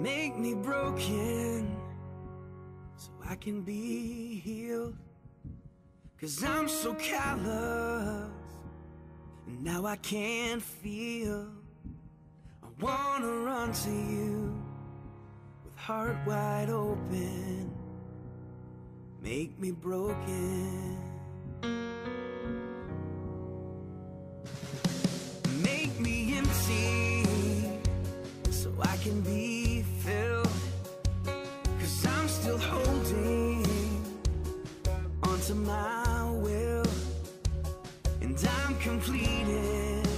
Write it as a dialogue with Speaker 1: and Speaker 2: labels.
Speaker 1: Make me broken so I can be healed. Cause I'm so callous, and now I can't feel. I wanna run to you with heart wide open. Make me broken. Make me empty so I can be. to my will, and I'm completed.